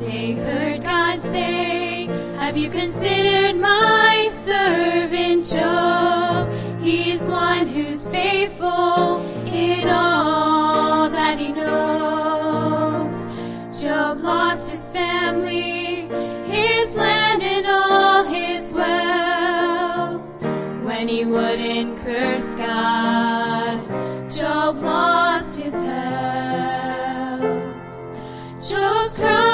They heard God say, Have you considered my servant Job? He's one who's faithful in all that he knows. Job lost his family, his land, and all his wealth. When he wouldn't curse God, Job lost his health. Job's cries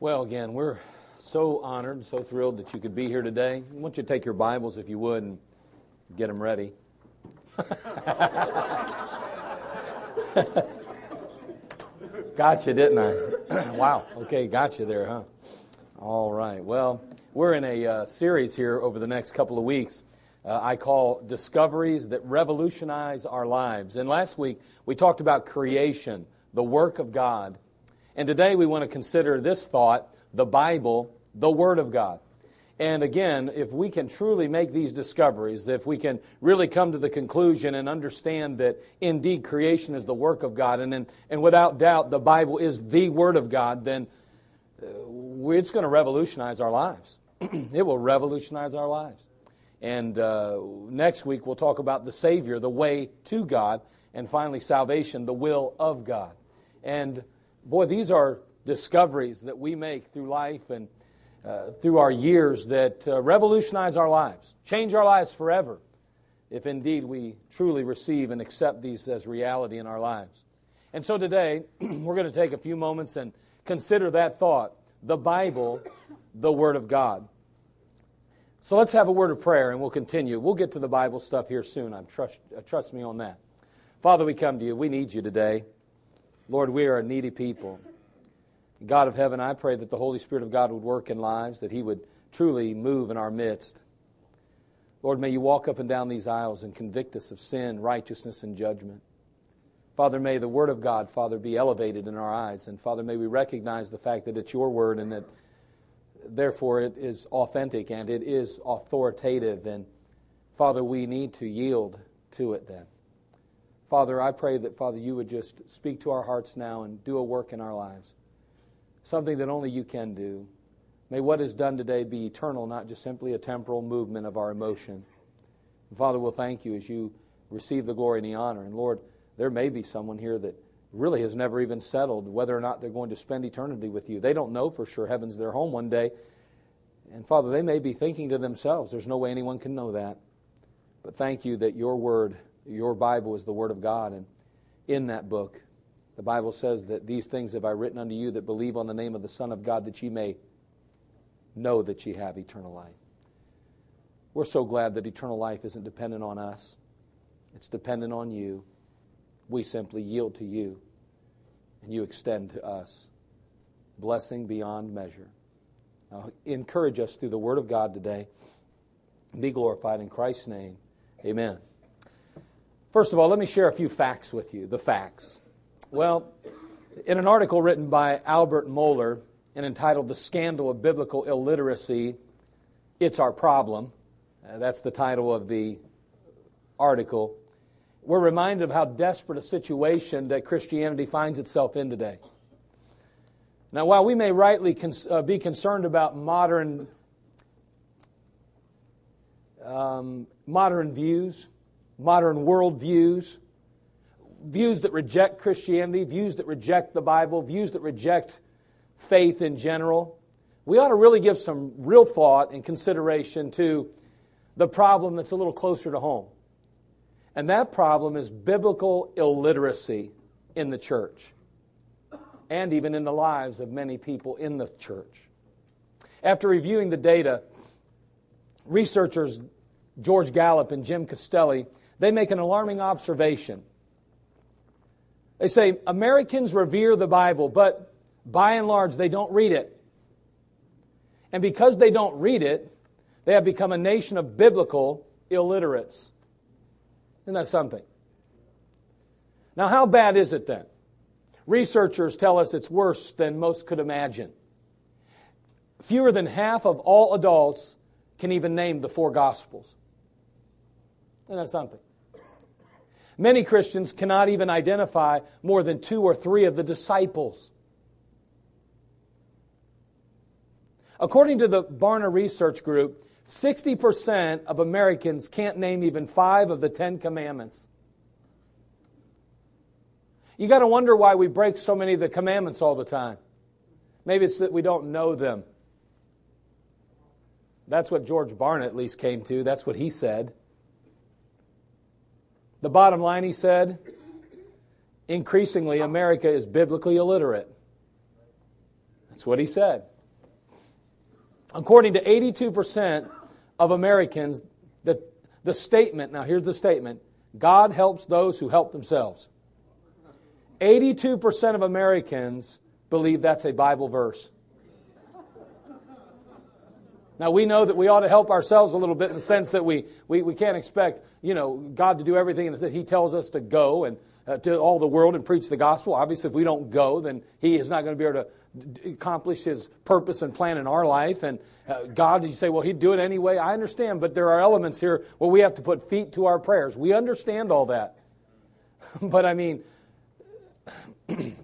Well, again, we're so honored, so thrilled that you could be here today. I want you to take your Bibles, if you would, and get them ready. gotcha, didn't I? wow. Okay, gotcha there, huh? All right. Well, we're in a uh, series here over the next couple of weeks. Uh, I call Discoveries That Revolutionize Our Lives. And last week, we talked about creation, the work of God. And today, we want to consider this thought the Bible, the Word of God. And again, if we can truly make these discoveries, if we can really come to the conclusion and understand that indeed creation is the work of God, and, then, and without doubt the Bible is the Word of God, then uh, it's going to revolutionize our lives. it will revolutionize our lives. And uh, next week we'll talk about the Savior, the way to God, and finally salvation, the will of God. And boy, these are discoveries that we make through life and uh, through our years that uh, revolutionize our lives, change our lives forever, if indeed we truly receive and accept these as reality in our lives. And so today, we're going to take a few moments and consider that thought the Bible, the Word of God. So let's have a word of prayer and we'll continue. We'll get to the Bible stuff here soon. I'm trust, uh, trust me on that. Father, we come to you. We need you today. Lord, we are a needy people. God of heaven, I pray that the Holy Spirit of God would work in lives, that He would truly move in our midst. Lord, may you walk up and down these aisles and convict us of sin, righteousness, and judgment. Father, may the Word of God, Father, be elevated in our eyes. And Father, may we recognize the fact that it's your Word and that therefore it is authentic and it is authoritative. And Father, we need to yield to it then. Father, I pray that, Father, you would just speak to our hearts now and do a work in our lives. Something that only you can do. May what is done today be eternal, not just simply a temporal movement of our emotion. And Father, we'll thank you as you receive the glory and the honor. And Lord, there may be someone here that really has never even settled whether or not they're going to spend eternity with you. They don't know for sure heaven's their home one day. And Father, they may be thinking to themselves, there's no way anyone can know that. But thank you that your word your Bible is the Word of God. And in that book, the Bible says that these things have I written unto you that believe on the name of the Son of God, that ye may know that ye have eternal life. We're so glad that eternal life isn't dependent on us, it's dependent on you. We simply yield to you, and you extend to us blessing beyond measure. Now, encourage us through the Word of God today. Be glorified in Christ's name. Amen. First of all, let me share a few facts with you. The facts. Well, in an article written by Albert Mohler and entitled The Scandal of Biblical Illiteracy, It's Our Problem, uh, that's the title of the article, we're reminded of how desperate a situation that Christianity finds itself in today. Now, while we may rightly cons- uh, be concerned about modern, um, modern views, modern worldviews, views that reject Christianity, views that reject the Bible, views that reject faith in general, we ought to really give some real thought and consideration to the problem that's a little closer to home. And that problem is biblical illiteracy in the church and even in the lives of many people in the church. After reviewing the data, researchers George Gallup and Jim Castelli they make an alarming observation. They say Americans revere the Bible, but by and large, they don't read it. And because they don't read it, they have become a nation of biblical illiterates. Isn't that something? Now, how bad is it then? Researchers tell us it's worse than most could imagine. Fewer than half of all adults can even name the four Gospels. Isn't that something? Many Christians cannot even identify more than two or three of the disciples. According to the Barna Research Group, 60% of Americans can't name even five of the Ten Commandments. You got to wonder why we break so many of the commandments all the time. Maybe it's that we don't know them. That's what George Barna at least came to. That's what he said. The bottom line, he said, increasingly, America is biblically illiterate. That's what he said. According to 82% of Americans, the, the statement, now here's the statement God helps those who help themselves. 82% of Americans believe that's a Bible verse. Now, we know that we ought to help ourselves a little bit in the sense that we, we, we can't expect, you know, God to do everything and that He tells us to go and uh, to all the world and preach the gospel. Obviously, if we don't go, then He is not going to be able to accomplish His purpose and plan in our life. And uh, God, you say, well, He'd do it anyway. I understand, but there are elements here where we have to put feet to our prayers. We understand all that. but I mean,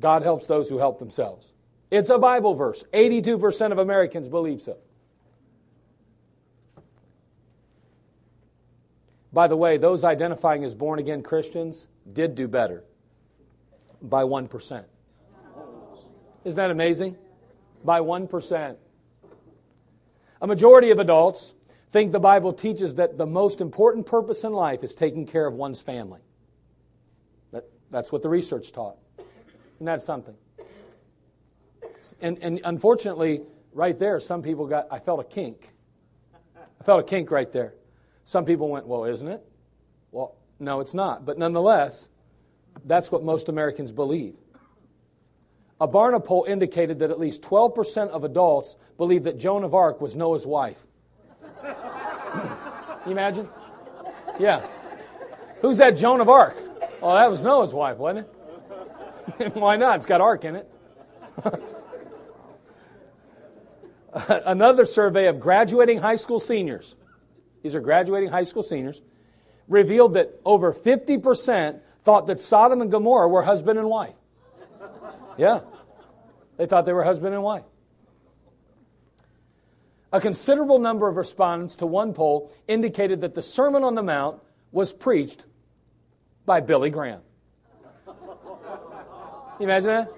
God helps those who help themselves. It's a Bible verse. 82% of Americans believe so. By the way, those identifying as born again Christians did do better by 1%. Isn't that amazing? By 1%. A majority of adults think the Bible teaches that the most important purpose in life is taking care of one's family. That, that's what the research taught. Isn't that something? And, and unfortunately, right there, some people got, I felt a kink. I felt a kink right there. Some people went, well, isn't it? Well, no, it's not. But nonetheless, that's what most Americans believe. A Barna poll indicated that at least 12% of adults believe that Joan of Arc was Noah's wife. You imagine? Yeah. Who's that Joan of Arc? Well, that was Noah's wife, wasn't it? Why not? It's got ark in it. Another survey of graduating high school seniors, these are graduating high school seniors, revealed that over 50% thought that Sodom and Gomorrah were husband and wife. Yeah. They thought they were husband and wife. A considerable number of respondents to one poll indicated that the Sermon on the Mount was preached by Billy Graham. imagine that?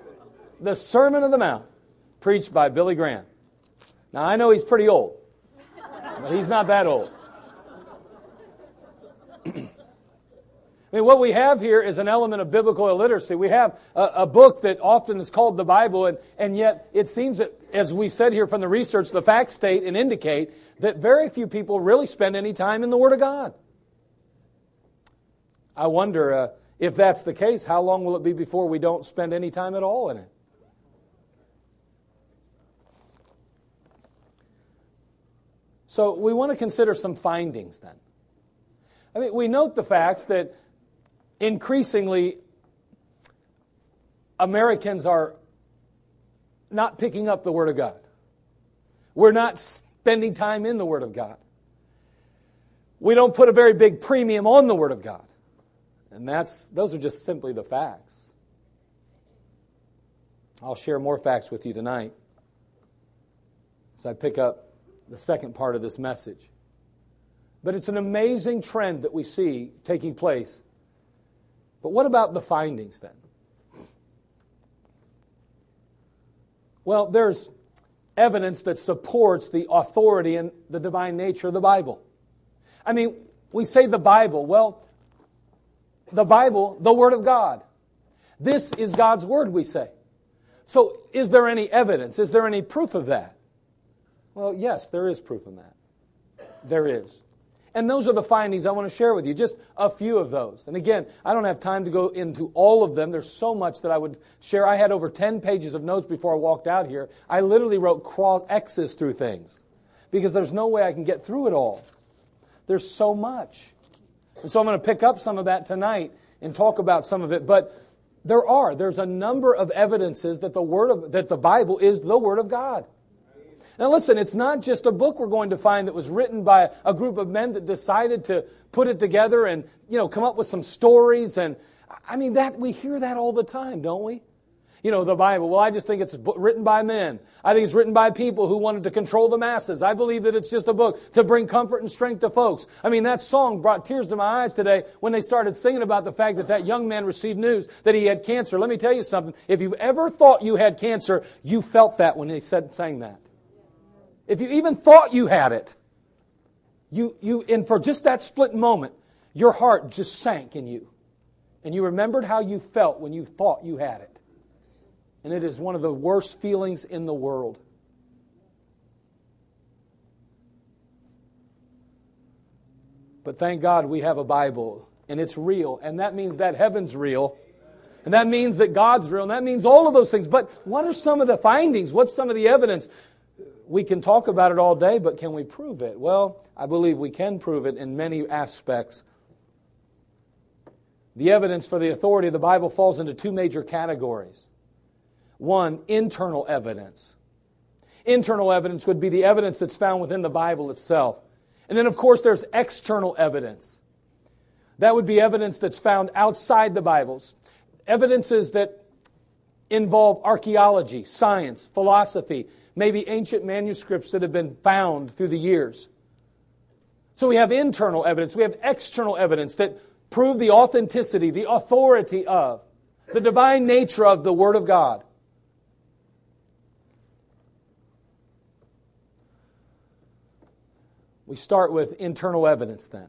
The Sermon on the Mount, preached by Billy Graham. Now, I know he's pretty old, but he's not that old. I mean, what we have here is an element of biblical illiteracy. We have a, a, book that often is called the Bible, and, and yet it seems that, as we said here from the research, the facts state and indicate that very few people really spend any time in the Word of God. I wonder uh, if that's the case, how long will it be before we don't spend any time at all in it? So we want to consider some findings then. I mean, we note the facts that increasingly Americans are not picking up the Word of God. We're not spending time in the Word of God. We don't put a very big premium on the Word of God. And that's, those are just simply the facts. I'll share more facts with you tonight as I pick up the second part of this message. But it's an amazing trend that we see taking place but what about the findings then? Well, there's evidence that supports the authority and the divine nature of the Bible. I mean, we say the Bible. Well, the Bible, the Word of God. This is God's Word, we say. So, is there any evidence? Is there any proof of that? Well, yes, there is proof of that. There is. And those are the findings I want to share with you, just a few of those. And again, I don't have time to go into all of them. There's so much that I would share. I had over 10 pages of notes before I walked out here. I literally wrote cross X's through things because there's no way I can get through it all. There's so much. And so I'm going to pick up some of that tonight and talk about some of it. But there are, there's a number of evidences that the word of, that the Bible is the Word of God. Now listen, it's not just a book we're going to find that was written by a group of men that decided to put it together and, you know, come up with some stories and I mean that we hear that all the time, don't we? You know, the Bible, well, I just think it's written by men. I think it's written by people who wanted to control the masses. I believe that it's just a book to bring comfort and strength to folks. I mean, that song brought tears to my eyes today when they started singing about the fact that that young man received news that he had cancer. Let me tell you something. If you've ever thought you had cancer, you felt that when they said, sang that. If you even thought you had it, you, you, and for just that split moment, your heart just sank in you. And you remembered how you felt when you thought you had it. And it is one of the worst feelings in the world. But thank God we have a Bible and it's real. And that means that heaven's real. And that means that God's real. And that means all of those things. But what are some of the findings? What's some of the evidence? We can talk about it all day, but can we prove it? Well, I believe we can prove it in many aspects. The evidence for the authority of the Bible falls into two major categories. One, internal evidence. Internal evidence would be the evidence that's found within the Bible itself. And then, of course, there's external evidence. That would be evidence that's found outside the Bibles. Evidences that involve archaeology, science, philosophy, maybe ancient manuscripts that have been found through the years. So we have internal evidence, we have external evidence that prove the authenticity, the authority of, the divine nature of the Word of God. We start with internal evidence then.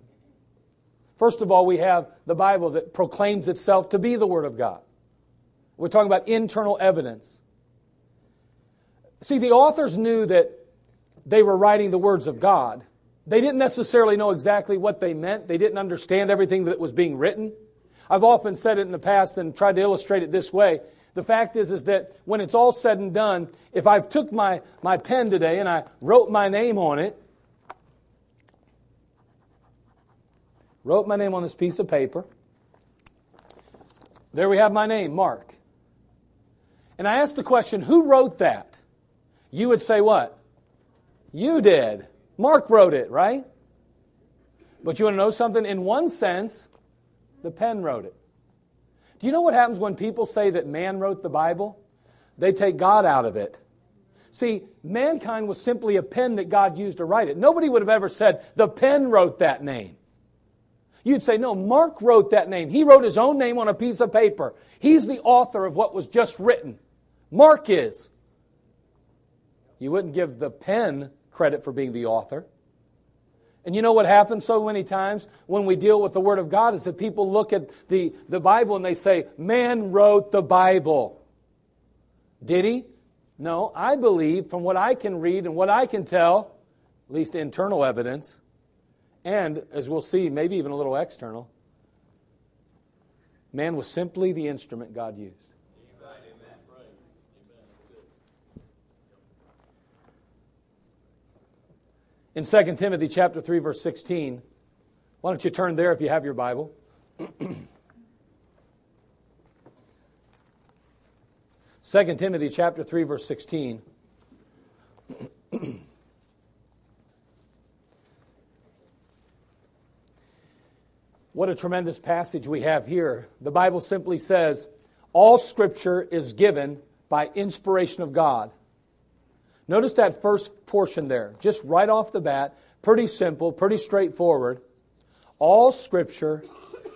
First of all, we have the Bible that proclaims itself to be the Word of God. We're talking about internal evidence. See, the authors knew that they were writing the words of God. They didn't necessarily know exactly what they meant. They didn't understand everything that was being written. I've often said it in the past and tried to illustrate it this way. The fact is, is that when it's all said and done, if I took my, my pen today and I wrote my name on it, wrote my name on this piece of paper. There we have my name, Mark. And I asked the question, who wrote that? You would say what? You did. Mark wrote it, right? But you want to know something? In one sense, the pen wrote it. Do you know what happens when people say that man wrote the Bible? They take God out of it. See, mankind was simply a pen that God used to write it. Nobody would have ever said, the pen wrote that name. You'd say, no, Mark wrote that name. He wrote his own name on a piece of paper. He's the author of what was just written. Mark is. You wouldn't give the pen credit for being the author. And you know what happens so many times when we deal with the Word of God is that people look at the, the Bible and they say, Man wrote the Bible. Did he? No, I believe from what I can read and what I can tell, at least internal evidence, and as we'll see, maybe even a little external, man was simply the instrument God used. In 2 Timothy chapter 3 verse 16. Why don't you turn there if you have your Bible? Second Timothy chapter 3 verse 16. what a tremendous passage we have here. The Bible simply says, all scripture is given by inspiration of God Notice that first portion there, just right off the bat, pretty simple, pretty straightforward. All Scripture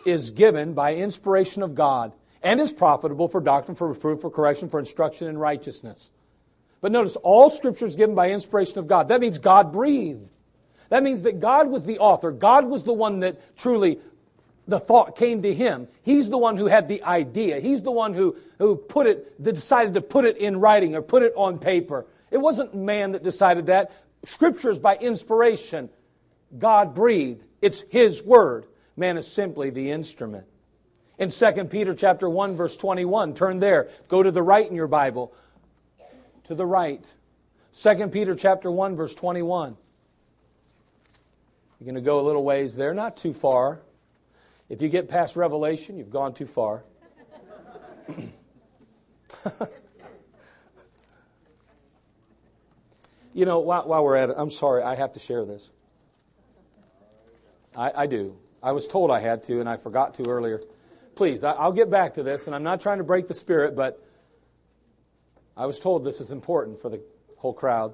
is given by inspiration of God and is profitable for doctrine, for reproof, for correction, for instruction in righteousness. But notice, all Scripture is given by inspiration of God. That means God breathed. That means that God was the author. God was the one that truly the thought came to him. He's the one who had the idea. He's the one who, who put it, that decided to put it in writing or put it on paper. It wasn't man that decided that. Scriptures by inspiration. God breathed. It's His word. Man is simply the instrument. In 2 Peter chapter 1 verse 21, turn there. Go to the right in your Bible. To the right. 2 Peter chapter 1 verse 21. You're going to go a little ways there, not too far. If you get past Revelation, you've gone too far. You know, while, while, we're at it, I'm sorry, I have to share this. I, I, do. I was told I had to, and I forgot to earlier. Please, I, I'll get back to this, and I'm not trying to break the spirit, but I was told this is important for the whole crowd.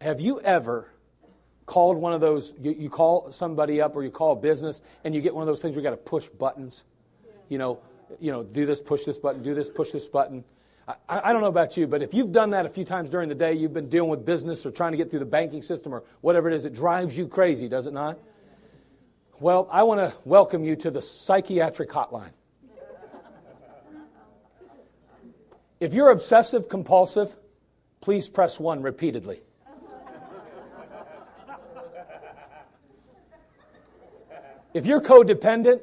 Have you ever called one of those, you, you call somebody up or you call a business, and you get one of those things where you got to push buttons? You know, you know, do this, push this button, do this, push this button I, I, don't know about you, but if you've done that a few times during the day, you've been dealing with business or trying to get through the banking system or whatever it is, it drives you crazy, does it not? Well, I want to welcome you to the psychiatric hotline. If you're obsessive compulsive, please press one repeatedly. If you're codependent,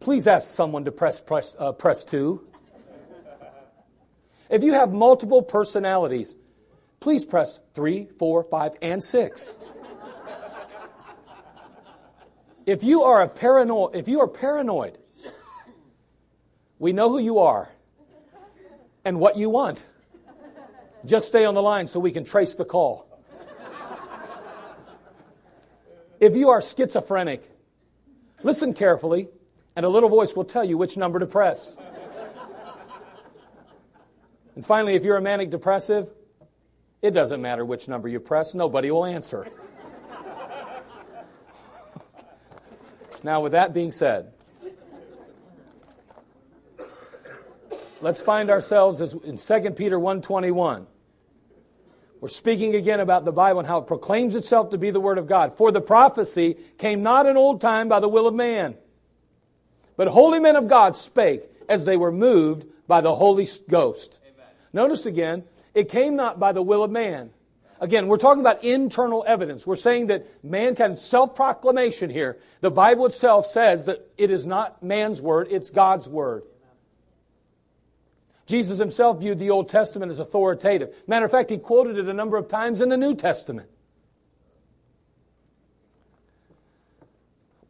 please ask someone to press, press, uh, press two. If you have multiple personalities, please press three, four, five, and six. if you are a paranoid, if you are paranoid, we know who you are and what you want. Just stay on the line so we can trace the call. if you are schizophrenic, listen carefully, and a little voice will tell you which number to press. And finally, if you're a manic depressive, it doesn't matter which number you press, nobody will answer. now, with that being said, let's find ourselves as in 2 Peter 1:21. We're speaking again about the Bible and how it proclaims itself to be the Word of God. For the prophecy came not in old time by the will of man, but holy men of God spake as they were moved by the Holy Ghost. Notice again, it came not by the will of man. Again, we're talking about internal evidence. We're saying that mankind's self proclamation here, the Bible itself says that it is not man's word, it's God's word. Jesus himself viewed the Old Testament as authoritative. Matter of fact, he quoted it a number of times in the New Testament.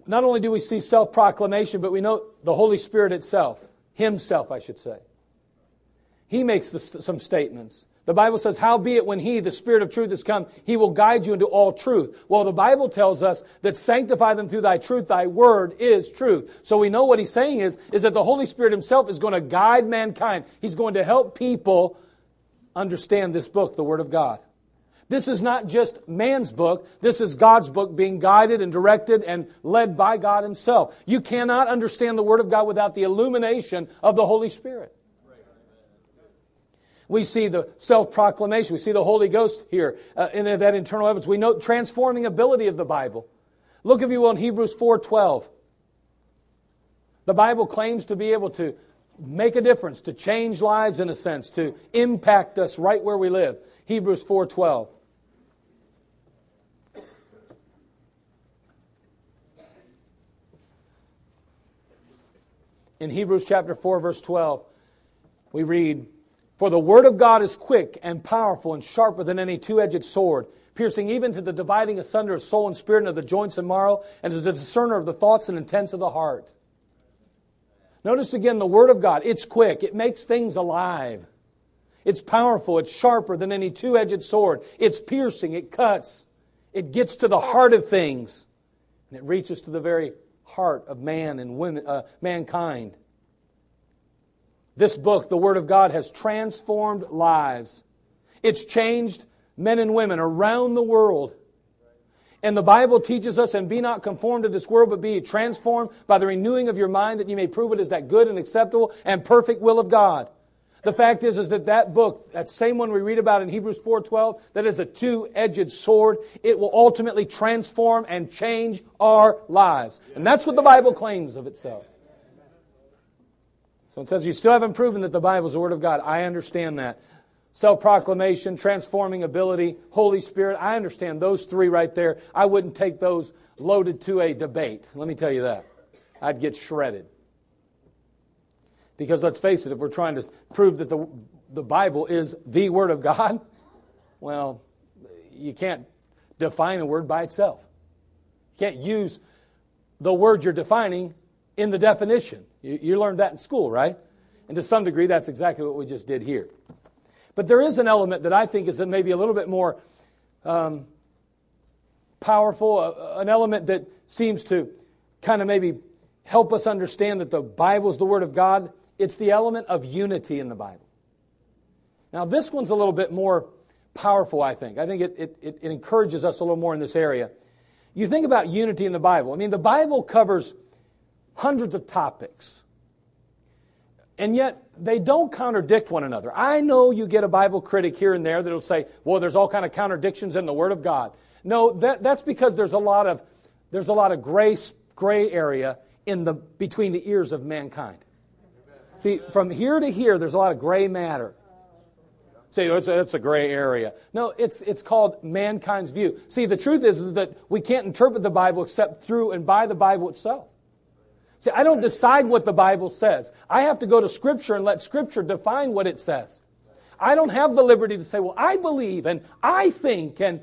not only do we see self proclamation, but we know the Holy Spirit itself, Himself, I should say. He makes the, some statements. The Bible says, Howbeit when He, the Spirit of truth, is come, He will guide you into all truth. Well, the Bible tells us that sanctify them through Thy truth, Thy word is truth. So we know what He's saying is, is that the Holy Spirit Himself is going to guide mankind. He's going to help people understand this book, the Word of God. This is not just man's book. This is God's book being guided and directed and led by God Himself. You cannot understand the Word of God without the illumination of the Holy Spirit. We see the self proclamation. We see the Holy Ghost here uh, in that internal evidence. We know transforming ability of the Bible. Look, if you will, in Hebrews 4:12. The Bible claims to be able to make a difference, to change lives in a sense, to impact us right where we live. Hebrews 4:12. In Hebrews chapter 4 verse 12, we read, "For the word of God is quick and powerful and sharper than any two-edged sword, piercing even to the dividing asunder of soul and spirit and of the joints and marrow, and is the discerner of the thoughts and intents of the heart." Notice again the Word of God. It's quick. It makes things alive. It's powerful. It's sharper than any two edged sword. It's piercing. It cuts. It gets to the heart of things. And it reaches to the very heart of man and women, uh, mankind. This book, the Word of God, has transformed lives. It's changed men and women around the world. And the Bible teaches us, and be not conformed to this world, but be transformed by the renewing of your mind, that you may prove it is that good and acceptable and perfect will of God. The fact is, is that that book, that same one we read about in Hebrews 4.12, that is a two-edged sword. It will ultimately transform and change our lives. And that's what the Bible claims of itself. So it says you still haven't proven that the Bible is the Word of God. I understand that self proclamation, transforming ability, Holy Spirit. I understand those three right there. I wouldn't take those loaded to a debate. Let me tell you that. I'd get shredded. Because let's face it, if we're trying to prove that the, the Bible is the Word of God, well, you can't define a word by itself. You can't use the word you're defining in the definition. You, you learned that in school, right? And to some degree, that's exactly what we just did here. But there is an element that I think is maybe a little bit more um, powerful, uh, an element that seems to kind of maybe help us understand that the Bible is the Word of God. It's the element of unity in the Bible. Now, this one's a little bit more powerful, I think. I think it, it, it encourages us a little more in this area. You think about unity in the Bible. I mean, the Bible covers hundreds of topics and yet they don't contradict one another. I know you get a Bible critic here and there that'll say, well, there's all kind of contradictions in the Word of God. No, that, that's because there's a lot of, there's a lot of gray, gray area in the, between the ears of mankind. See, from here to here, there's a lot of gray matter. Oh, it's, it's a gray area. No, it's, it's called mankind's view. See, the truth is that we can't interpret the Bible except through and by the Bible itself. See, I don't decide what the Bible says. I have to go to Scripture and let Scripture define what it says. I don't have the liberty to say, well, I believe and I think and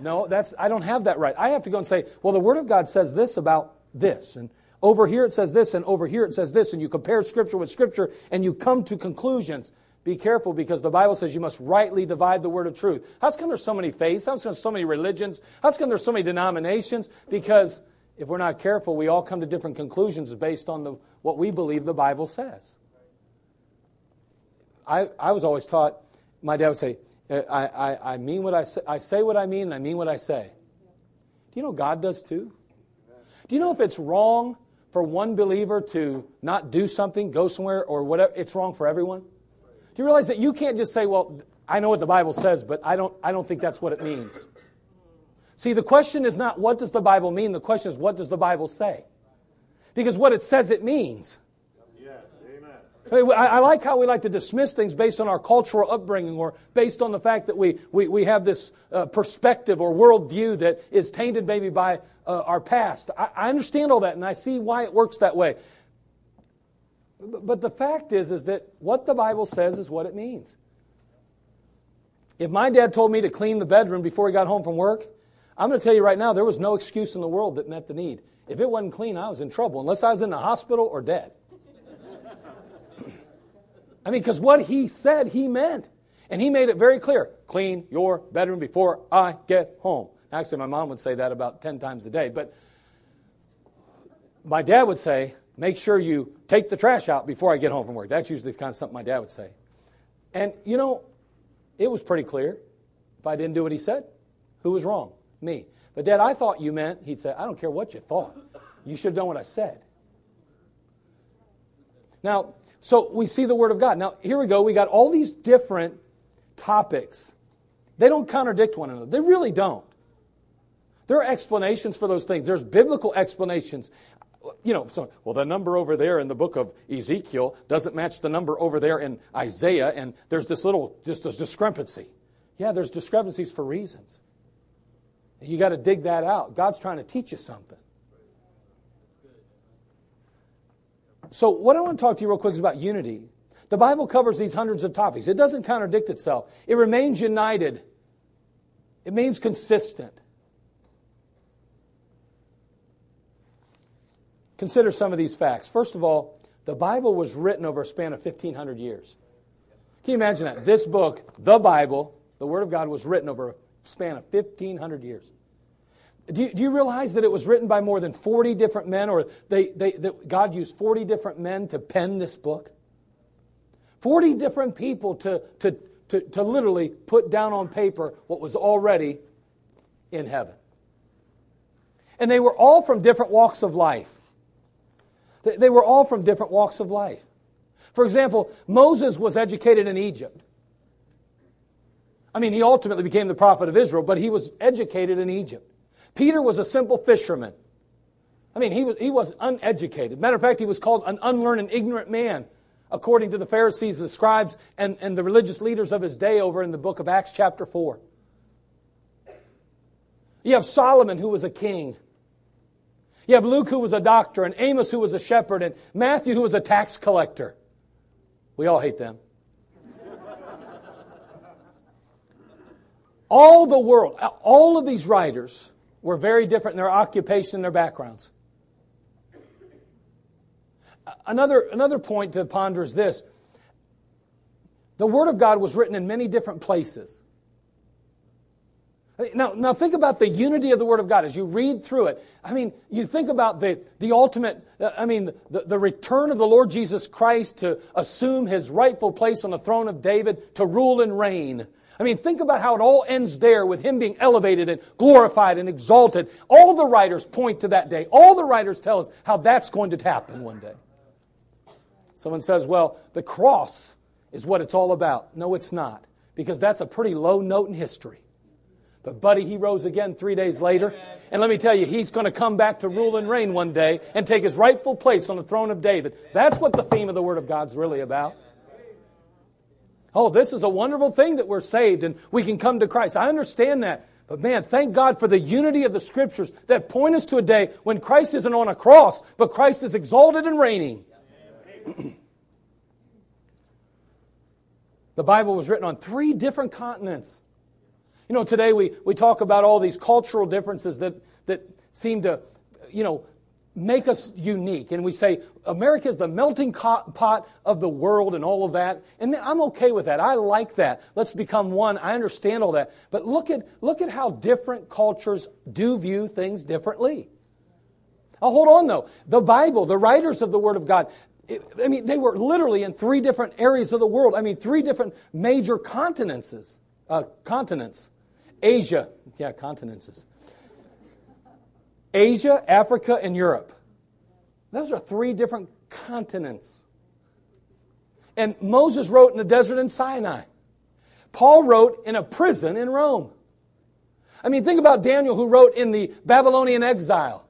no, that's I don't have that right. I have to go and say, well, the Word of God says this about this, and over here it says this, and over here it says this, and you compare Scripture with Scripture, and you come to conclusions. Be careful because the Bible says you must rightly divide the word of truth. How's come there's so many faiths? How's come there's so many religions? How's come there's so many denominations? Because if we're not careful, we all come to different conclusions based on the, what we believe the Bible says. I, I was always taught, my dad would say, I, I, I mean what I say, I say what I mean, and I mean what I say. Do you know God does too? Do you know if it's wrong for one believer to not do something, go somewhere, or whatever, it's wrong for everyone? Do you realize that you can't just say, well, I know what the Bible says, but I don't, I don't think that's what it means? See, the question is not what does the Bible mean? The question is what does the Bible say? Because what it says it means. Yes, amen. I, I like how we like to dismiss things based on our cultural upbringing or based on the fact that we, we, we have this uh, perspective or worldview that is tainted maybe by uh, our past. I, I understand all that and I see why it works that way. But the fact is, is that what the Bible says is what it means. If my dad told me to clean the bedroom before he got home from work, I'm going to tell you right now, there was no excuse in the world that met the need. if it wasn't clean, I was in trouble, unless I was in the hospital or dead. I mean, because what he said, he meant. And he made it very clear clean your bedroom before I get home. Actually, my mom would say that about 10 times a day. But my dad would say, make sure you take the trash out before I get home from work. That's usually the kind of something my dad would say. And, you know, it was pretty clear. If I didn't do what he said, who was wrong? Me. But, Dad, I thought you meant, he'd say, I don't care what you thought. You should have done what I said. Now, so we see the Word of God. Now, here we go. We got all these different topics. They don't contradict one another. They really don't. There are explanations for those things. There's biblical explanations. You know, so, well, the number over there in the book of Ezekiel doesn't match the number over there in Isaiah, and there's this little, just this discrepancy. Yeah, there's discrepancies for reasons. You got to dig that out. God's trying to teach you something. So, what I want to talk to you real quick is about unity. The Bible covers these hundreds of topics. It doesn't contradict itself. It remains united. It means consistent. Consider some of these facts. First of all, the Bible was written over a span of 1,500 years. Can you imagine that? This book, the Bible, the Word of God, was written over a span of 1,500 years. Do you, do you, realize that it was written by more than 40 different men, or they, they, that God used 40 different men to pen this book? 40 different people to, to, to, to literally put down on paper what was already in heaven. And they were all from different walks of life. They were all from different walks of life. For example, Moses was educated in Egypt. I mean, he ultimately became the prophet of Israel, but he was educated in Egypt. Peter was a simple fisherman. I mean, he was, he was uneducated. Matter of fact, he was called an unlearned and ignorant man, according to the Pharisees, the scribes, and, and the religious leaders of his day over in the book of Acts, chapter 4. You have Solomon, who was a king. You have Luke, who was a doctor, and Amos, who was a shepherd, and Matthew, who was a tax collector. We all hate them. all the world, all of these writers were very different in their occupation and their backgrounds. Another, another point to ponder is this the Word of God was written in many different places. Now, now think about the unity of the Word of God as you read through it. I mean, you think about the, the ultimate, I mean, the, the return of the Lord Jesus Christ to assume his rightful place on the throne of David to rule and reign. I mean, think about how it all ends there with him being elevated and glorified and exalted. All the writers point to that day. All the writers tell us how that's going to happen one day. Someone says, well, the cross is what it's all about. No, it's not, because that's a pretty low note in history. But, buddy, he rose again three days later. And let me tell you, he's going to come back to rule and reign one day and take his rightful place on the throne of David. That's what the theme of the Word of God's really about. Oh, this is a wonderful thing that we're saved and we can come to Christ. I understand that. But man, thank God for the unity of the Scriptures that point us to a day when Christ isn't on a cross, but Christ is exalted and reigning. the Bible was written on three different continents. You know, today we, we talk about all these cultural differences that, that seem to, you know, make us unique. And we say America is the melting pot of the world and all of that. And I'm okay with that. I like that. Let's become one. I understand all that. But look at, look at how different cultures do view things differently. Now, hold on though. The Bible, the writers of the Word of God, I mean, they were literally in three different areas of the world. I mean, three different major continents. Uh, continents. Asia, yeah, continents. Asia, Africa, and Europe. Those are three different continents. And Moses wrote in the desert in Sinai. Paul wrote in a prison in Rome. I mean, think about Daniel who wrote in the Babylonian exile.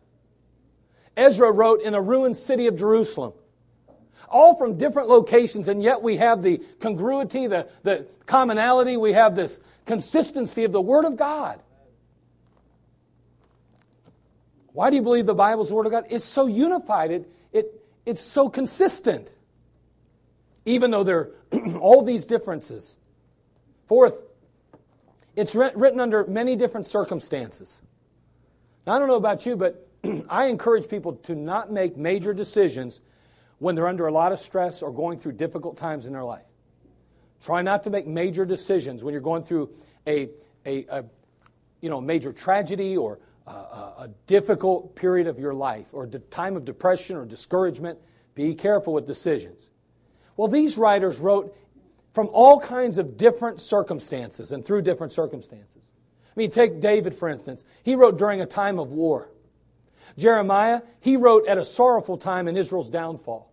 Ezra wrote in a ruined city of Jerusalem. All from different locations, and yet we have the congruity, the, the commonality, we have this consistency of the Word of God. Why do you believe the Bible's the Word of God? It's so unified, it, it, it's so consistent, even though there are all these differences. Fourth, it's written under many different circumstances. Now, I don't know about you, but I encourage people to not make major decisions when they're under a lot of stress or going through difficult times in their life. Try not to make major decisions when you're going through a, a, a you know, major tragedy or a, a difficult period of your life or a time of depression or discouragement. Be careful with decisions. Well, these writers wrote from all kinds of different circumstances and through different circumstances. I mean, take David, for instance. He wrote during a time of war. Jeremiah, he wrote at a sorrowful time in Israel's downfall.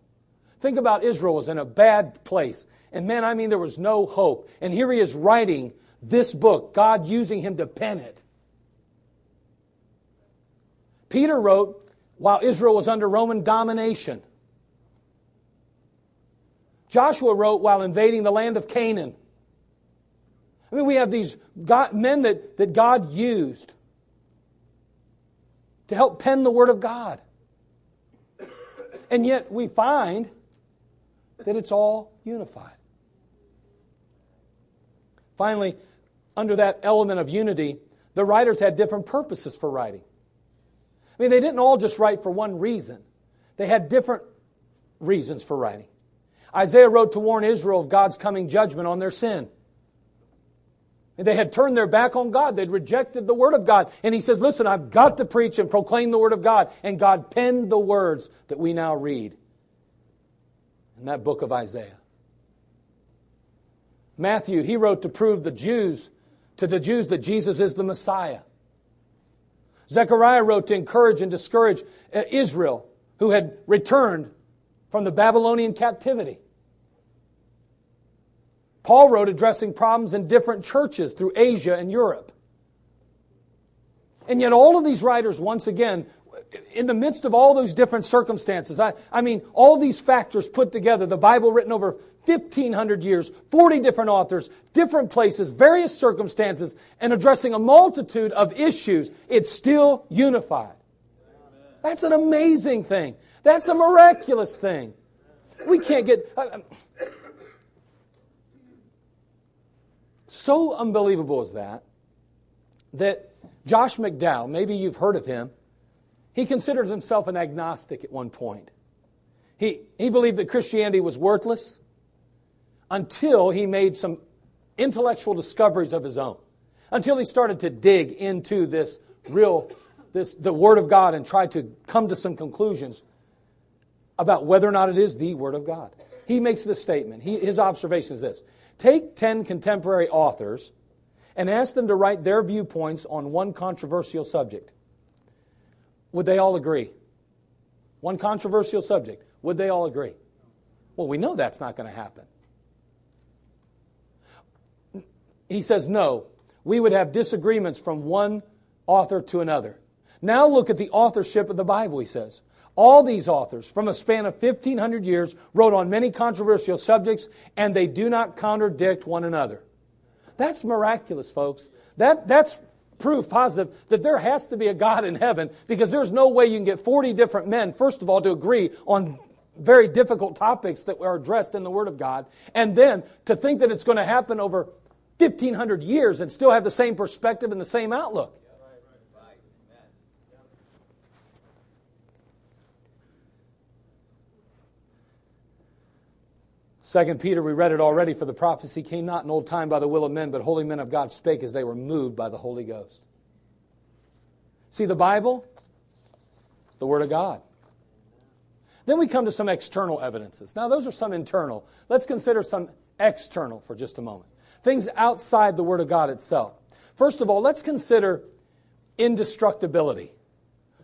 Think about Israel was in a bad place. And man, I mean, there was no hope. And here he is writing this book, God using him to pen it. Peter wrote while Israel was under Roman domination. Joshua wrote while invading the land of Canaan. I mean, we have these God, men that, that God used to help pen the Word of God. And yet we find that it's all unified. Finally, under that element of unity, the writers had different purposes for writing. I mean, they didn't all just write for one reason, they had different reasons for writing. Isaiah wrote to warn Israel of God's coming judgment on their sin. They had turned their back on God. They'd rejected the Word of God. And he says, Listen, I've got to preach and proclaim the Word of God. And God penned the words that we now read in that book of Isaiah. Matthew, he wrote to prove the Jews, to the Jews, that Jesus is the Messiah. Zechariah wrote to encourage and discourage uh, Israel, who had returned from the Babylonian captivity. Paul wrote addressing problems in different churches through Asia and Europe. And yet, all of these writers, once again, in the midst of all those different circumstances, I, I mean, all these factors put together, the Bible written over 1,500 years, 40 different authors, different places, various circumstances, and addressing a multitude of issues, it's still unified. That's an amazing thing. That's a miraculous thing. We can't get. Uh, so unbelievable is that, that Josh McDowell, maybe you've heard of him, he considered himself an agnostic at one point. He, he believed that Christianity was worthless until he made some intellectual discoveries of his own, until he started to dig into this real, this, the Word of God and try to come to some conclusions about whether or not it is the Word of God. He makes this statement. He, his observation is this Take 10 contemporary authors and ask them to write their viewpoints on one controversial subject. Would they all agree? One controversial subject. Would they all agree? Well, we know that's not going to happen. He says, no. We would have disagreements from one author to another. Now look at the authorship of the Bible, he says. All these authors, from a span of 1,500 years, wrote on many controversial subjects, and they do not contradict one another. That's miraculous, folks. That, that's proof positive that there has to be a God in heaven because there's no way you can get 40 different men, first of all, to agree on very difficult topics that are addressed in the Word of God, and then to think that it's going to happen over 1,500 years and still have the same perspective and the same outlook. Second Peter, we read it already, for the prophecy came not in old time by the will of men, but holy men of God spake as they were moved by the Holy Ghost. See, the Bible, the Word of God. Then we come to some external evidences. Now, those are some internal. Let's consider some external for just a moment. Things outside the Word of God itself. First of all, let's consider indestructibility.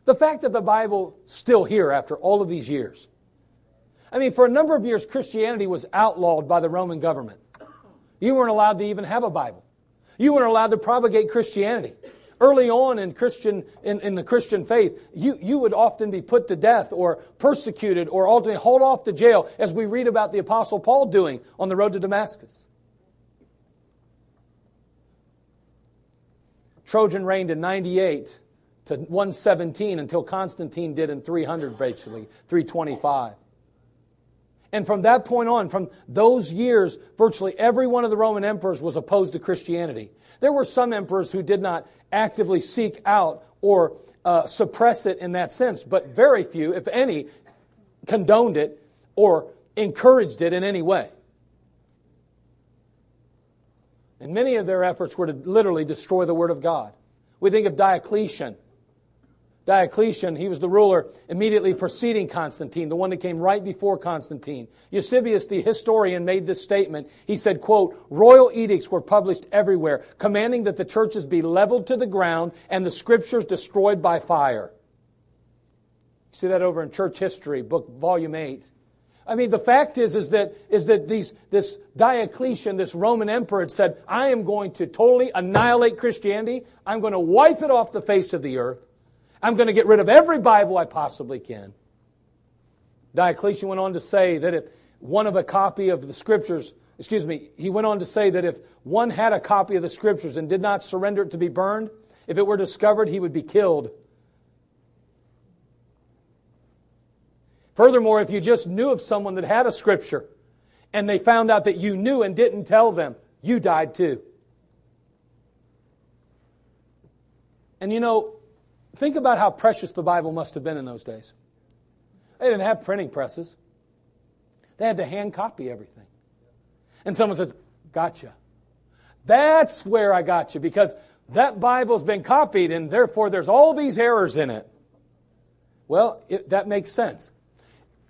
The fact that the Bible's still here after all of these years. I mean, for a number of years, Christianity was outlawed by the Roman government. You weren't allowed to even have a Bible. You weren't allowed to propagate Christianity. Early on in Christian in, in the Christian faith, you, you would often be put to death or persecuted or ultimately hauled off to jail, as we read about the Apostle Paul doing on the road to Damascus. Trajan reigned in 98 to 117 until Constantine did in 300, basically, 325. And from that point on, from those years, virtually every one of the Roman emperors was opposed to Christianity. There were some emperors who did not actively seek out or uh, suppress it in that sense, but very few, if any, condoned it or encouraged it in any way. And many of their efforts were to literally destroy the Word of God. We think of Diocletian. Diocletian, he was the ruler immediately preceding Constantine, the one that came right before Constantine. Eusebius, the historian, made this statement. He said, quote, royal edicts were published everywhere, commanding that the churches be leveled to the ground and the scriptures destroyed by fire. You see that over in Church History, book volume 8. I mean, the fact is, is that, is that these, this Diocletian, this Roman emperor, had said, I am going to totally annihilate Christianity. I'm going to wipe it off the face of the earth. I'm going to get rid of every Bible I possibly can. Diocletian went on to say that if one of a copy of the scriptures, excuse me, he went on to say that if one had a copy of the scriptures and did not surrender it to be burned, if it were discovered, he would be killed. Furthermore, if you just knew of someone that had a scripture and they found out that you knew and didn't tell them, you died too. And you know, think about how precious the Bible must have been in those days. They didn't have printing presses, they had to hand copy everything. And someone says, Gotcha. That's where I got you because that Bible's been copied and therefore there's all these errors in it. Well, it, that makes sense.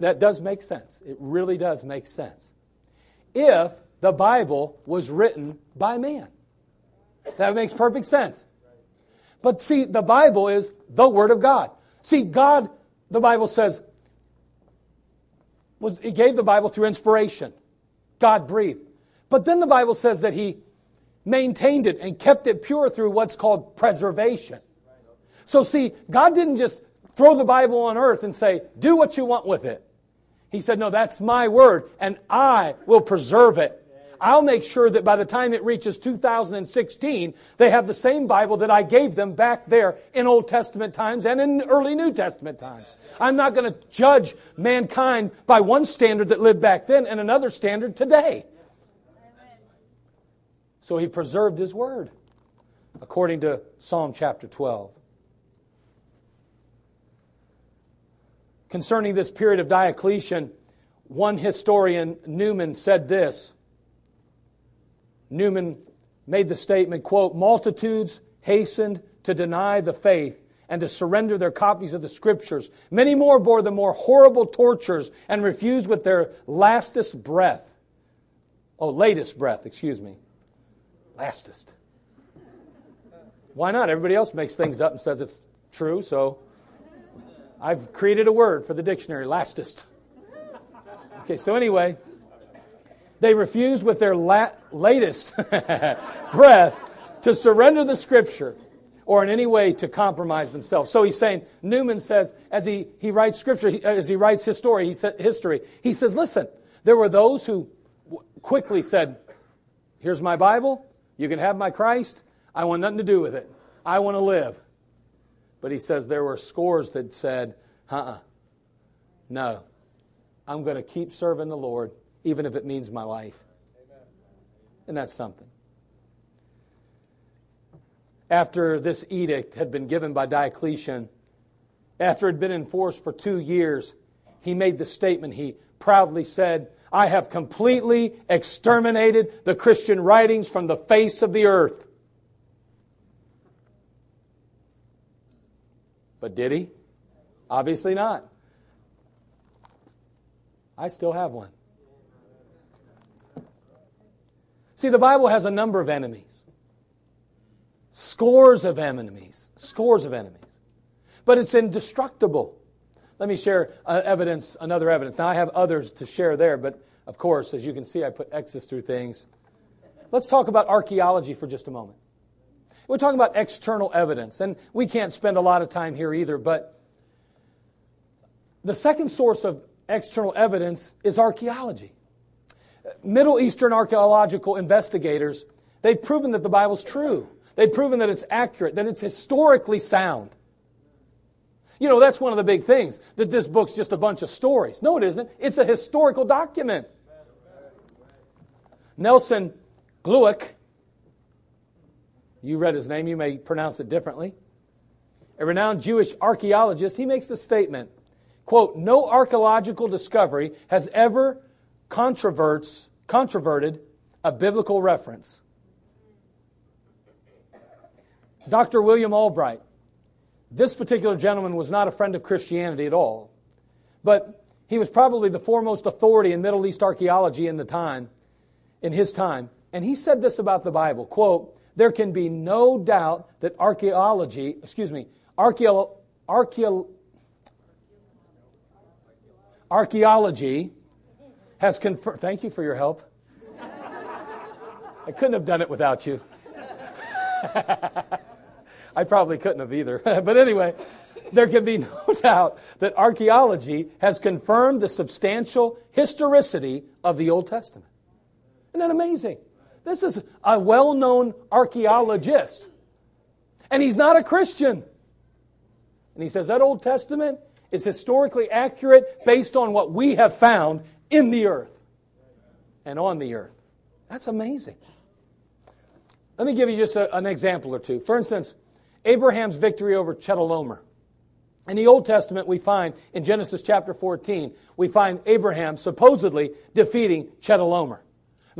That does make sense. It really does make sense. If the Bible was written by man, that makes perfect sense. But see, the Bible is the Word of God. See, God, the Bible says, was He gave the Bible through inspiration. God breathed. But then the Bible says that He maintained it and kept it pure through what's called preservation. So see, God didn't just throw the Bible on earth and say, do what you want with it. He said, No, that's my word, and I will preserve it. I'll make sure that by the time it reaches 2016, they have the same Bible that I gave them back there in Old Testament times and in early New Testament times. I'm not going to judge mankind by one standard that lived back then and another standard today. So he preserved his word, according to Psalm chapter 12. Concerning this period of Diocletian, one historian, Newman, said this. Newman made the statement, quote, multitudes hastened to deny the faith and to surrender their copies of the scriptures. Many more bore the more horrible tortures and refused with their lastest breath. Oh, latest breath, excuse me. Lastest. Why not? Everybody else makes things up and says it's true, so I've created a word for the dictionary, lastest. Okay, so anyway, they refused with their la- latest breath to surrender the scripture or in any way to compromise themselves. So he's saying, Newman says, as he, he writes scripture, as he writes his story, he said, history, he says, listen, there were those who quickly said, here's my Bible, you can have my Christ, I want nothing to do with it. I want to live. But he says there were scores that said, uh uh-uh, no, I'm going to keep serving the Lord, even if it means my life. Amen. And that's something. After this edict had been given by Diocletian, after it had been enforced for two years, he made the statement. He proudly said, I have completely exterminated the Christian writings from the face of the earth. But did he? Obviously not. I still have one. See, the Bible has a number of enemies. Scores of enemies. Scores of enemies. But it's indestructible. Let me share uh, evidence, another evidence. Now, I have others to share there, but of course, as you can see, I put X's through things. Let's talk about archaeology for just a moment. We're talking about external evidence, and we can't spend a lot of time here either, but the second source of external evidence is archaeology. Middle Eastern archaeological investigators, they've proven that the Bible's true. They've proven that it's accurate, that it's historically sound. You know, that's one of the big things, that this book's just a bunch of stories. No, it isn't. It's a historical document. Nelson Glueck you read his name, you may pronounce it differently. a renowned Jewish archaeologist, he makes the statement, quote, no archaeological discovery has ever controverts, controverted a biblical reference. Dr. William Albright, this particular gentleman was not a friend of Christianity at all, but he was probably the foremost authority in Middle East archaeology in the time, in his time. And he said this about the Bible, quote, there can be no doubt that archaeology, excuse me, archeo, archeo, archaeology has confirmed, thank you for your help. I couldn't have done it without you. I probably couldn't have either. but anyway, there can be no doubt that archaeology has confirmed the substantial historicity of the Old Testament. Isn't that amazing? This is a well known archaeologist. And he's not a Christian. And he says that Old Testament is historically accurate based on what we have found in the earth and on the earth. That's amazing. Let me give you just a, an example or two. For instance, Abraham's victory over Chedorlaomer. In the Old Testament, we find in Genesis chapter 14, we find Abraham supposedly defeating Chedorlaomer.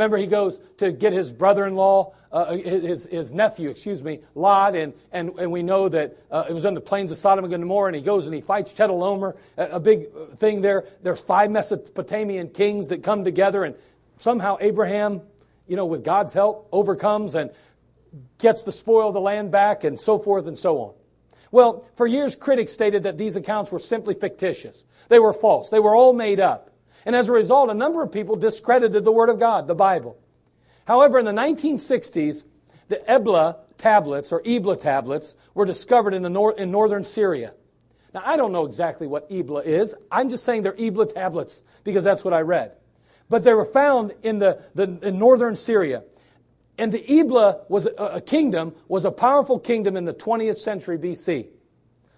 Remember, he goes to get his brother-in-law, uh, his, his nephew, excuse me, Lot, and, and, and we know that uh, it was on the plains of Sodom and Gomorrah, and he goes and he fights Chedorlaomer, a, a big thing there. There's five Mesopotamian kings that come together, and somehow Abraham, you know, with God's help, overcomes and gets the spoil of the land back, and so forth and so on. Well, for years, critics stated that these accounts were simply fictitious. They were false. They were all made up. And as a result, a number of people discredited the Word of God, the Bible. However, in the 1960s, the Ebla tablets or Ebla tablets were discovered in, the nor- in northern Syria. Now, I don't know exactly what Ebla is. I'm just saying they're Ebla tablets because that's what I read. But they were found in, the, the in northern Syria. And the Ebla was a, a kingdom, was a powerful kingdom in the 20th century BC.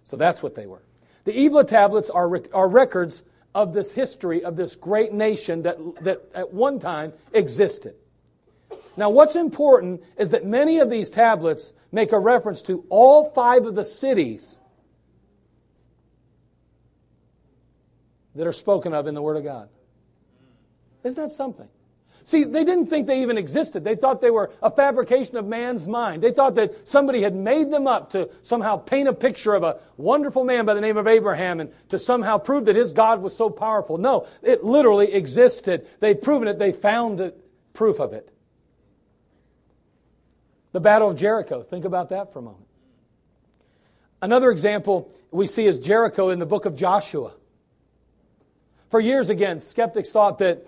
So that's what they were. The Ebla tablets are, are records of this history of this great nation that, that at one time existed. Now, what's important is that many of these tablets make a reference to all five of the cities that are spoken of in the Word of God. Isn't that something? See, they didn't think they even existed. They thought they were a fabrication of man's mind. They thought that somebody had made them up to somehow paint a picture of a wonderful man by the name of Abraham and to somehow prove that his God was so powerful. No, it literally existed. They've proven it. They found it, proof of it. The Battle of Jericho. Think about that for a moment. Another example we see is Jericho in the book of Joshua. For years, again, skeptics thought that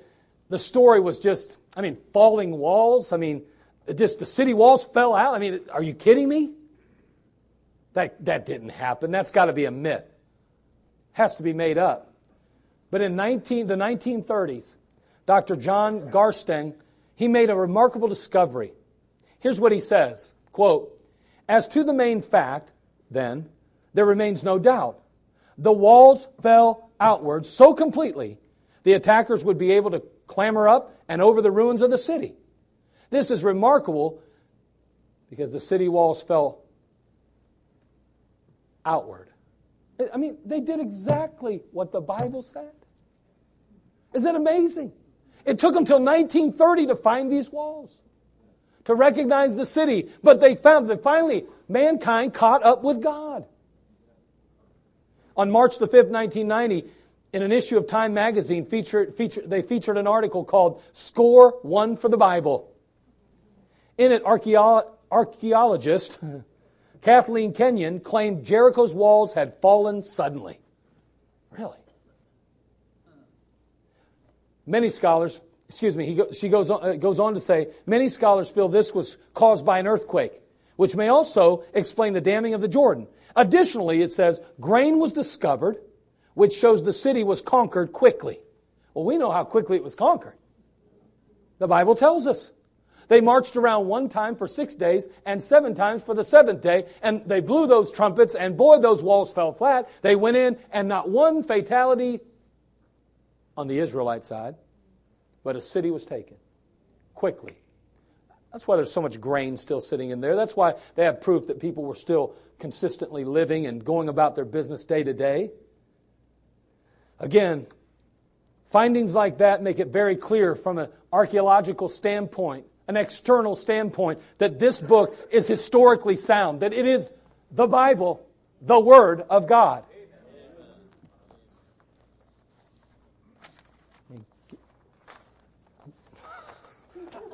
the story was just, I mean, falling walls. I mean, just the city walls fell out. I mean, are you kidding me? That, that didn't happen. That's got to be a myth. Has to be made up. But in 19, the 1930s, Dr. John Garstang, he made a remarkable discovery. Here's what he says, quote, As to the main fact, then, there remains no doubt. The walls fell outwards so completely, the attackers would be able to clamber up and over the ruins of the city. This is remarkable because the city walls fell outward. I mean, they did exactly what the Bible said. Isn't it amazing? It took them till 1930 to find these walls, to recognize the city, but they found that finally mankind caught up with God. On March the 5th, 1990, in an issue of Time magazine, they featured an article called Score One for the Bible. In it, archaeo- archaeologist Kathleen Kenyon claimed Jericho's walls had fallen suddenly. Really? Many scholars, excuse me, she goes on, uh, goes on to say, many scholars feel this was caused by an earthquake, which may also explain the damming of the Jordan. Additionally, it says, grain was discovered which shows the city was conquered quickly. Well, we know how quickly it was conquered. The Bible tells us. They marched around one time for six days and seven times for the seventh day, and they blew those trumpets, and boy, those walls fell flat. They went in, and not one fatality on the Israelite side, but a city was taken quickly. That's why there's so much grain still sitting in there. That's why they have proof that people were still consistently living and going about their business day to day. Again, findings like that make it very clear from an archaeological standpoint, an external standpoint, that this book is historically sound, that it is the Bible, the Word of God.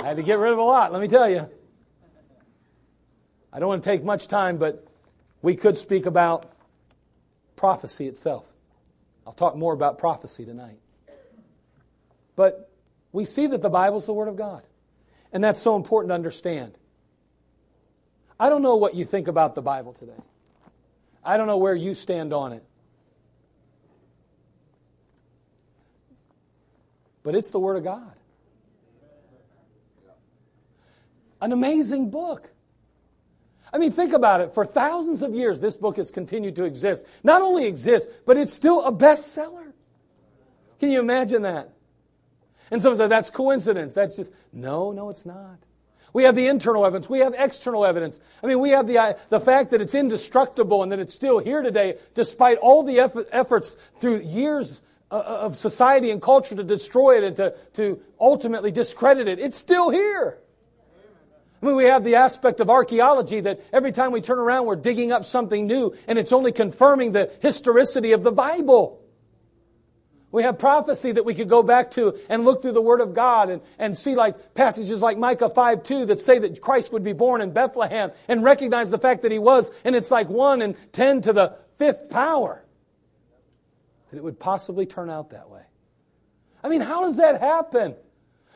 I had to get rid of a lot, let me tell you. I don't want to take much time, but we could speak about prophecy itself. I'll talk more about prophecy tonight. But we see that the Bible's the Word of God. And that's so important to understand. I don't know what you think about the Bible today. I don't know where you stand on it. But it's the Word of God. An amazing book. I mean, think about it. For thousands of years, this book has continued to exist. Not only exists, but it's still a bestseller. Can you imagine that? And someone said, that's coincidence. That's just, no, no, it's not. We have the internal evidence. We have external evidence. I mean, we have the, uh, the fact that it's indestructible and that it's still here today, despite all the eff- efforts through years uh, uh, of society and culture to destroy it and to, to ultimately discredit it. It's still here. I mean, we have the aspect of archaeology that every time we turn around, we're digging up something new, and it's only confirming the historicity of the Bible. We have prophecy that we could go back to and look through the Word of God and, and see like passages like Micah 5 2 that say that Christ would be born in Bethlehem and recognize the fact that he was, and it's like 1 and 10 to the fifth power. That it would possibly turn out that way. I mean, how does that happen?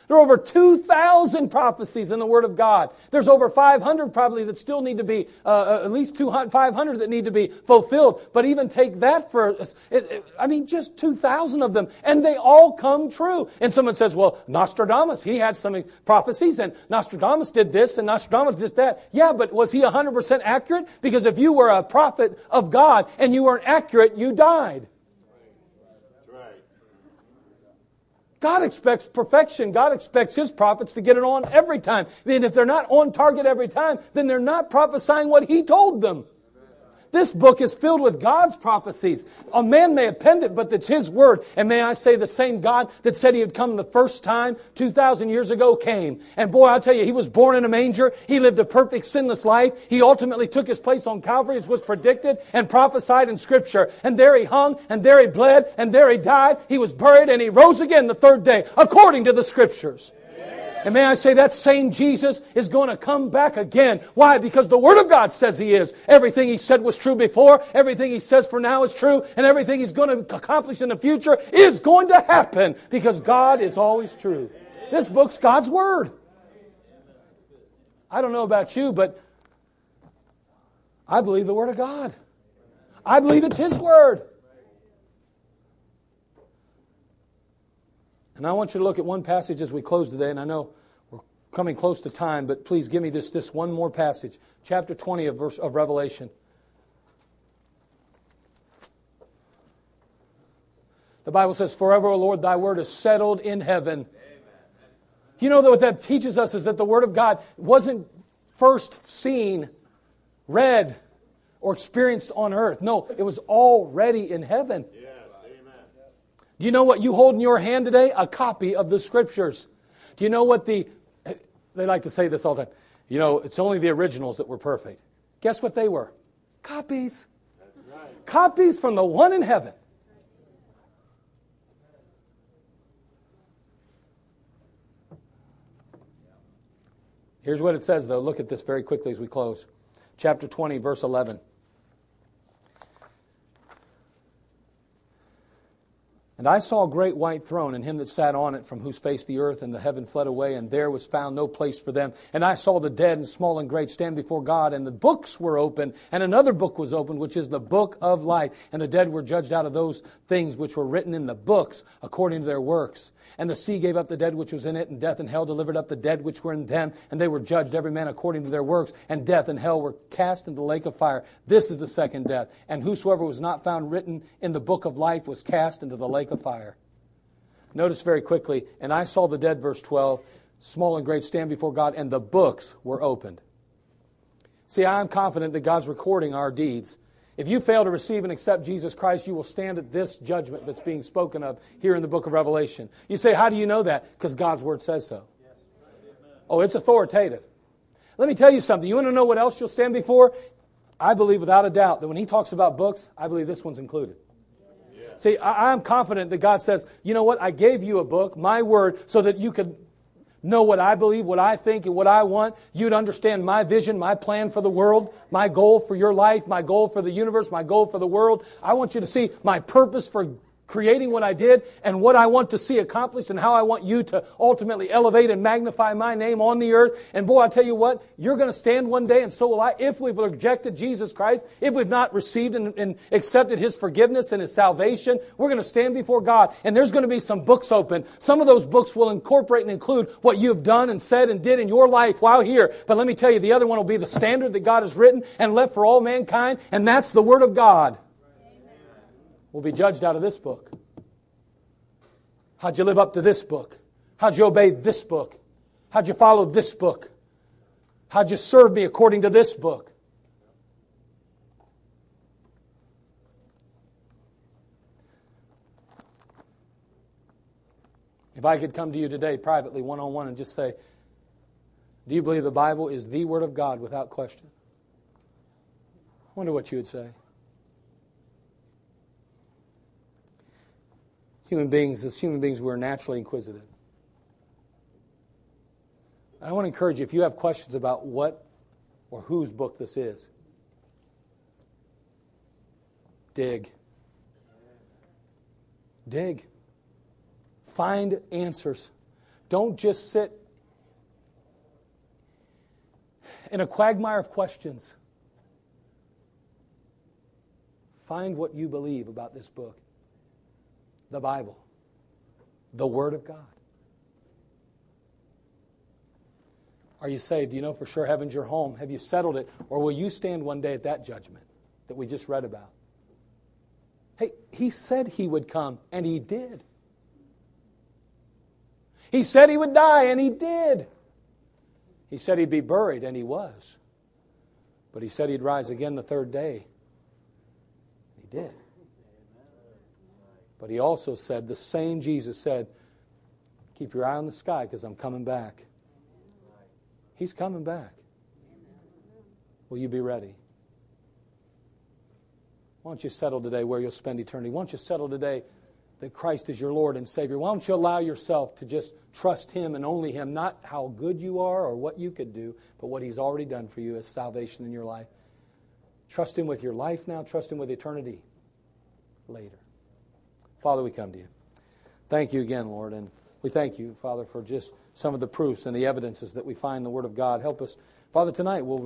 There are over 2,000 prophecies in the Word of God. There's over 500 probably that still need to be, uh, uh at least 200, 500 that need to be fulfilled. But even take that for, it, it, I mean, just 2,000 of them. And they all come true. And someone says, well, Nostradamus, he had some prophecies and Nostradamus did this and Nostradamus did that. Yeah, but was he 100% accurate? Because if you were a prophet of God and you weren't accurate, you died. God expects perfection. God expects His prophets to get it on every time. Mean, if they're not on target every time, then they're not prophesying what He told them. This book is filled with God's prophecies. A man may append it, but it's His word. And may I say, the same God that said He had come the first time 2,000 years ago came. And boy, I'll tell you, He was born in a manger. He lived a perfect, sinless life. He ultimately took His place on Calvary as was predicted and prophesied in Scripture. And there He hung, and there He bled, and there He died. He was buried, and He rose again the third day, according to the Scriptures. And may I say that same Jesus is going to come back again. Why? Because the Word of God says He is. Everything He said was true before, everything He says for now is true, and everything He's going to accomplish in the future is going to happen because God is always true. This book's God's Word. I don't know about you, but I believe the Word of God. I believe it's His Word. And I want you to look at one passage as we close today, and I know we're coming close to time, but please give me this, this one more passage. Chapter 20 of, verse, of Revelation. The Bible says, Forever, O Lord, thy word is settled in heaven. Amen. You know that what that teaches us is that the word of God wasn't first seen, read, or experienced on earth. No, it was already in heaven. Yeah. Do you know what you hold in your hand today? A copy of the scriptures. Do you know what the, they like to say this all the time. You know, it's only the originals that were perfect. Guess what they were? Copies. Right. Copies from the one in heaven. Here's what it says, though. Look at this very quickly as we close. Chapter 20, verse 11. And I saw a great white throne, and him that sat on it, from whose face the earth and the heaven fled away, and there was found no place for them. And I saw the dead, and small and great, stand before God, and the books were opened, and another book was opened, which is the book of life. And the dead were judged out of those things which were written in the books, according to their works. And the sea gave up the dead which was in it, and death and hell delivered up the dead which were in them, and they were judged every man according to their works. And death and hell were cast into the lake of fire. This is the second death. And whosoever was not found written in the book of life was cast into the lake of fire. Notice very quickly, and I saw the dead, verse 12, small and great, stand before God, and the books were opened. See, I am confident that God's recording our deeds. If you fail to receive and accept Jesus Christ, you will stand at this judgment that's being spoken of here in the book of Revelation. You say, How do you know that? Because God's word says so. Oh, it's authoritative. Let me tell you something. You want to know what else you'll stand before? I believe without a doubt that when he talks about books, I believe this one's included. See, I, am confident that God says, you know what? I gave you a book, my word, so that you could know what I believe, what I think, and what I want. You'd understand my vision, my plan for the world, my goal for your life, my goal for the universe, my goal for the world. I want you to see my purpose for creating what I did and what I want to see accomplished and how I want you to ultimately elevate and magnify my name on the earth. And boy, I tell you what, you're going to stand one day and so will I. If we've rejected Jesus Christ, if we've not received and, and accepted His forgiveness and His salvation, we're going to stand before God and there's going to be some books open. Some of those books will incorporate and include what you've done and said and did in your life while here. But let me tell you, the other one will be the standard that God has written and left for all mankind, and that's the Word of God will be judged out of this book. How'd you live up to this book? How'd you obey this book? How'd you follow this book? How'd you serve me according to this book? If I could come to you today privately, one on one, and just say, Do you believe the Bible is the Word of God without question? I wonder what you would say. Human beings, as human beings, we're naturally inquisitive. I want to encourage you if you have questions about what or whose book this is, dig. Dig. Find answers. Don't just sit in a quagmire of questions. Find what you believe about this book the Bible, the Word of God. Are you saved? Do you know for sure heaven's your home? Have you settled it? Or will you stand one day at that judgment that we just read about? Hey, he said he would come, and he did. He said he would die, and he did. He said he'd be buried, and he was. But he said he'd rise again the third day. He did. But he also said, the same Jesus said, Keep your eye on the sky because I'm coming back. He's coming back. Will you be ready? Why don't you settle today where you'll spend eternity? Why don't you settle today that Christ is your Lord and Savior? Why don't you allow yourself to just trust Him and only Him, not how good you are or what you could do, but what He's already done for you as salvation in your life? Trust Him with your life now, trust Him with eternity later. Father, we come to you. Thank you again, Lord, and we thank you, Father, for just some of the proofs and the evidences that we find in the Word of God. Help us, Father, tonight we'll